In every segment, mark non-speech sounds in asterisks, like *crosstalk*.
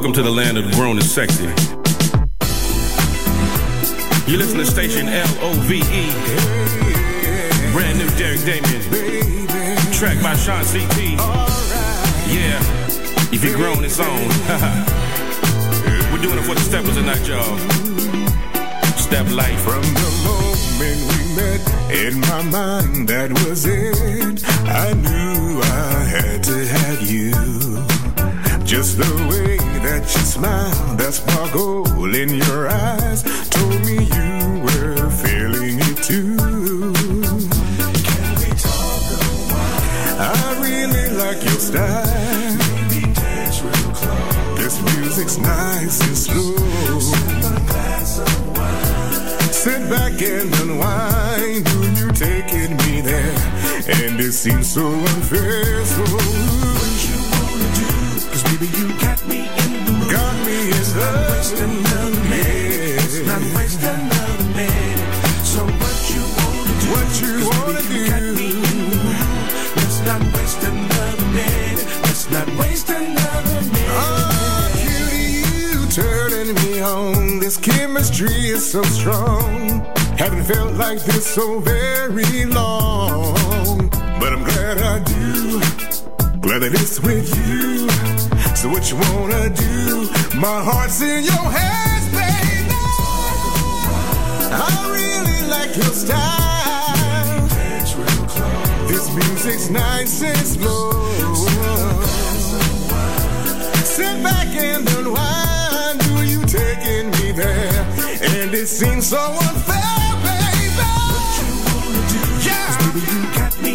Welcome to the land of the grown and sexy. You listen to station L-O-V-E. Brand new Derek Damien. Track by Sean C.T. Yeah, if you're grown, it's on. *laughs* We're doing it for the steppers tonight, y'all. Step life. From the moment we met, in my mind, that was it. I knew I had to have you. Just the smile, that sparkle in your eyes, told me you were feeling it too. Can we talk a while? I really like your style. Maybe dance real close. This music's nice and slow. Sit back and unwind. You taking me there? And it seems so unfair. Chemistry is so strong. Haven't felt like this so very long. But I'm glad I do. Glad that it's with you. So what you wanna do? My heart's in your hands, baby. I really like your style. This music's nice and slow. Sit back and unwind. Do you taking me there? And it seems so unfair, baby. What you wanna do? Yeah, baby, you got me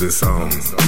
this song.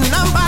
Listening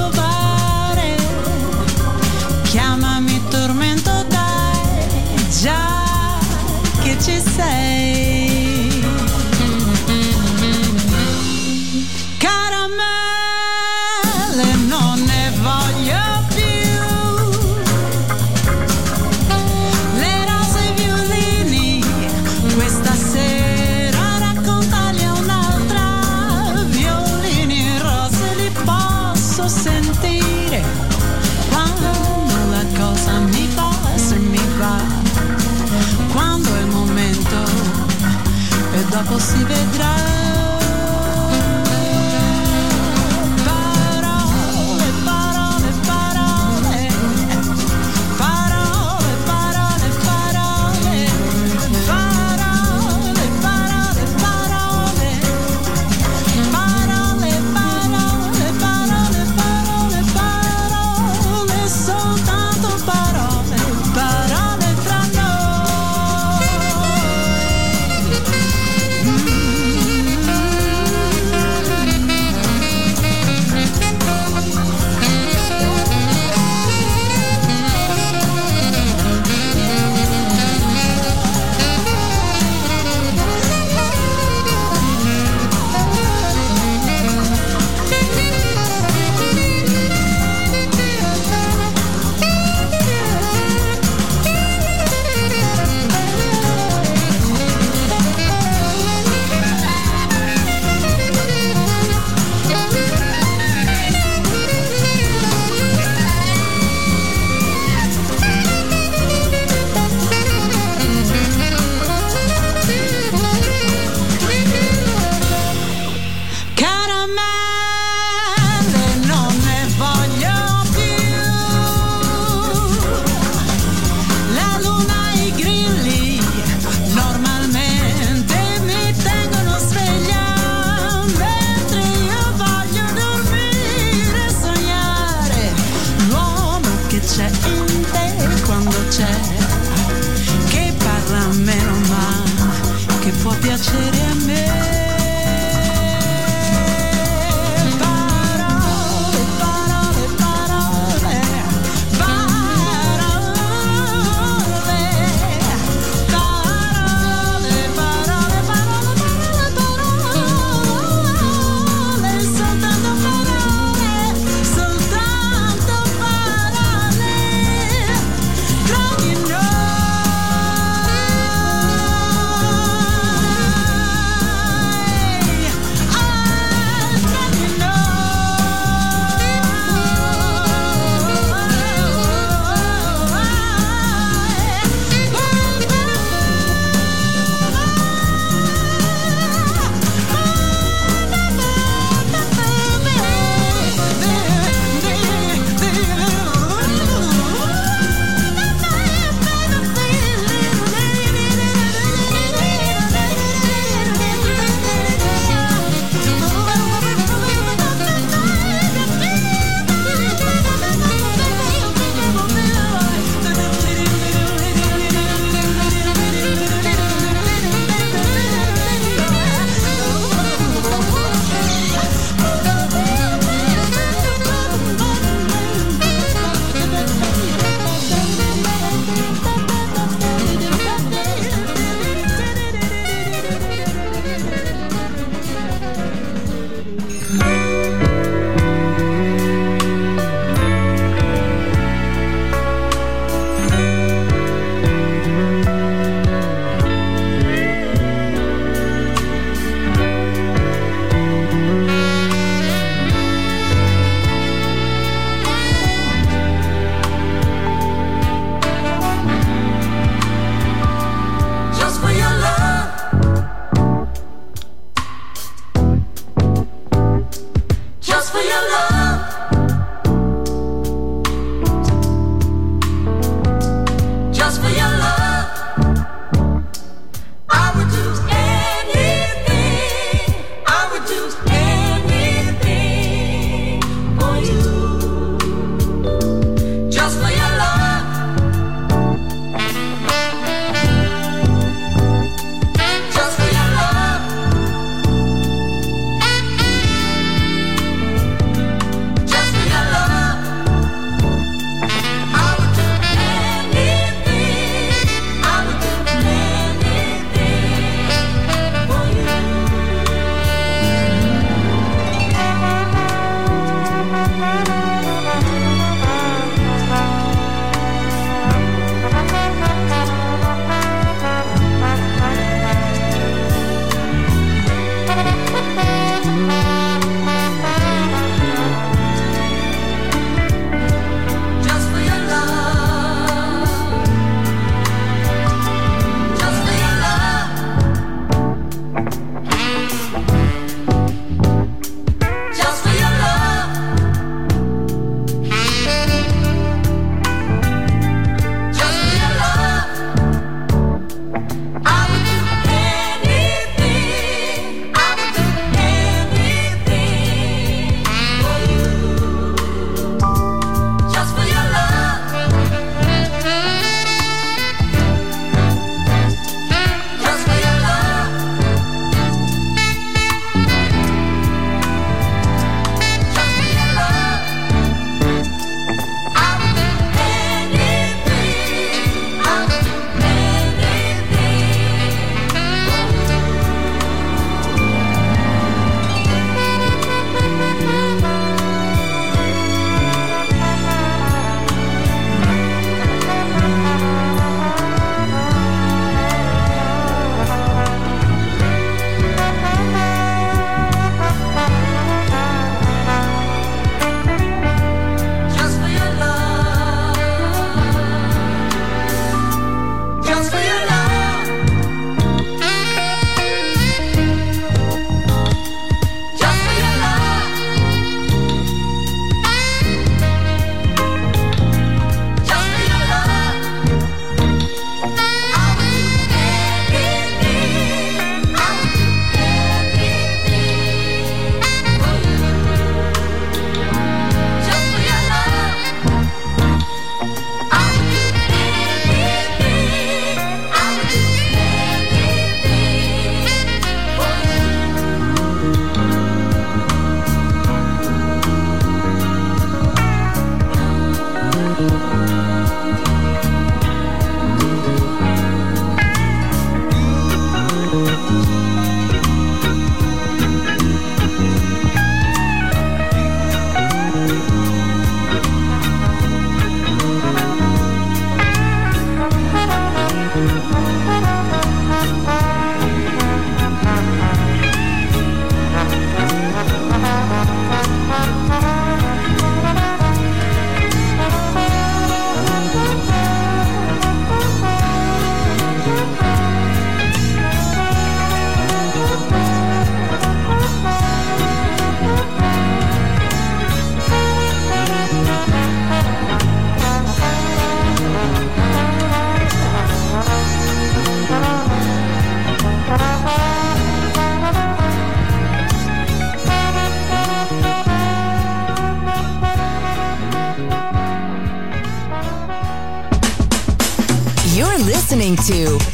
dopo si.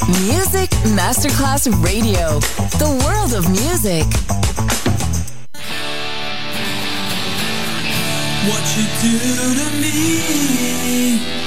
Music Masterclass Radio, the world of music. What you do to me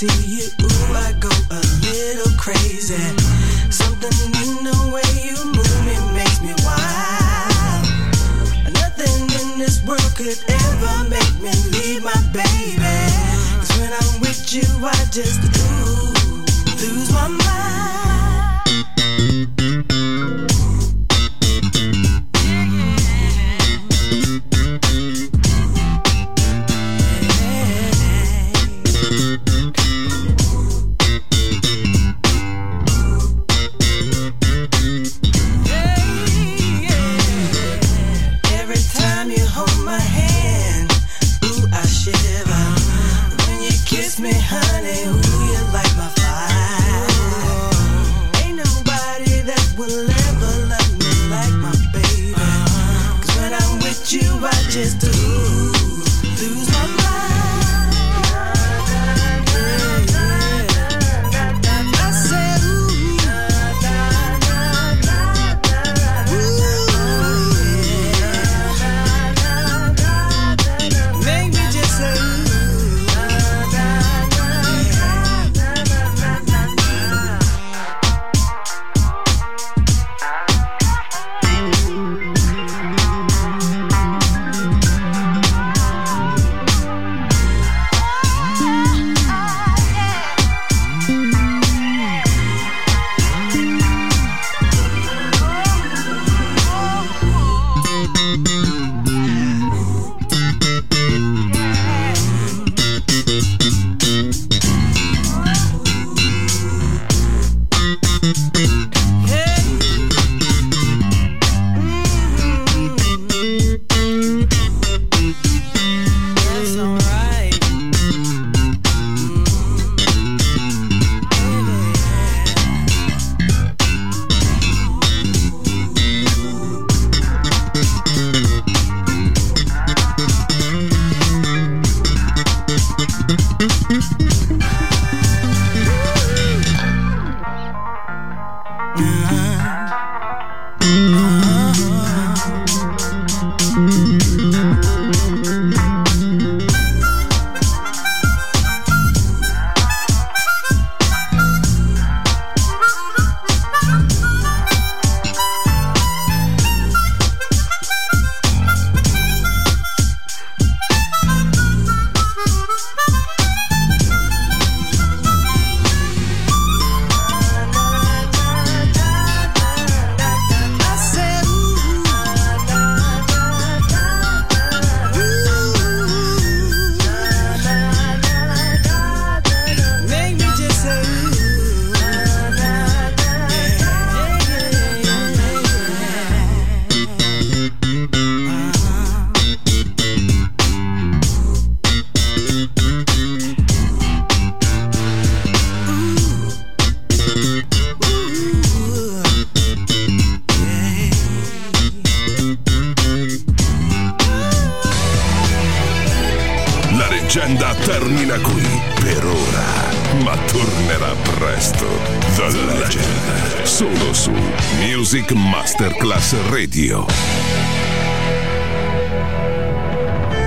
See you, ooh, I go a little crazy. Something in the way you move me makes me wild. Nothing in this world could ever make me leave my baby. 'Cause when I'm with you, I just Mm-hmm.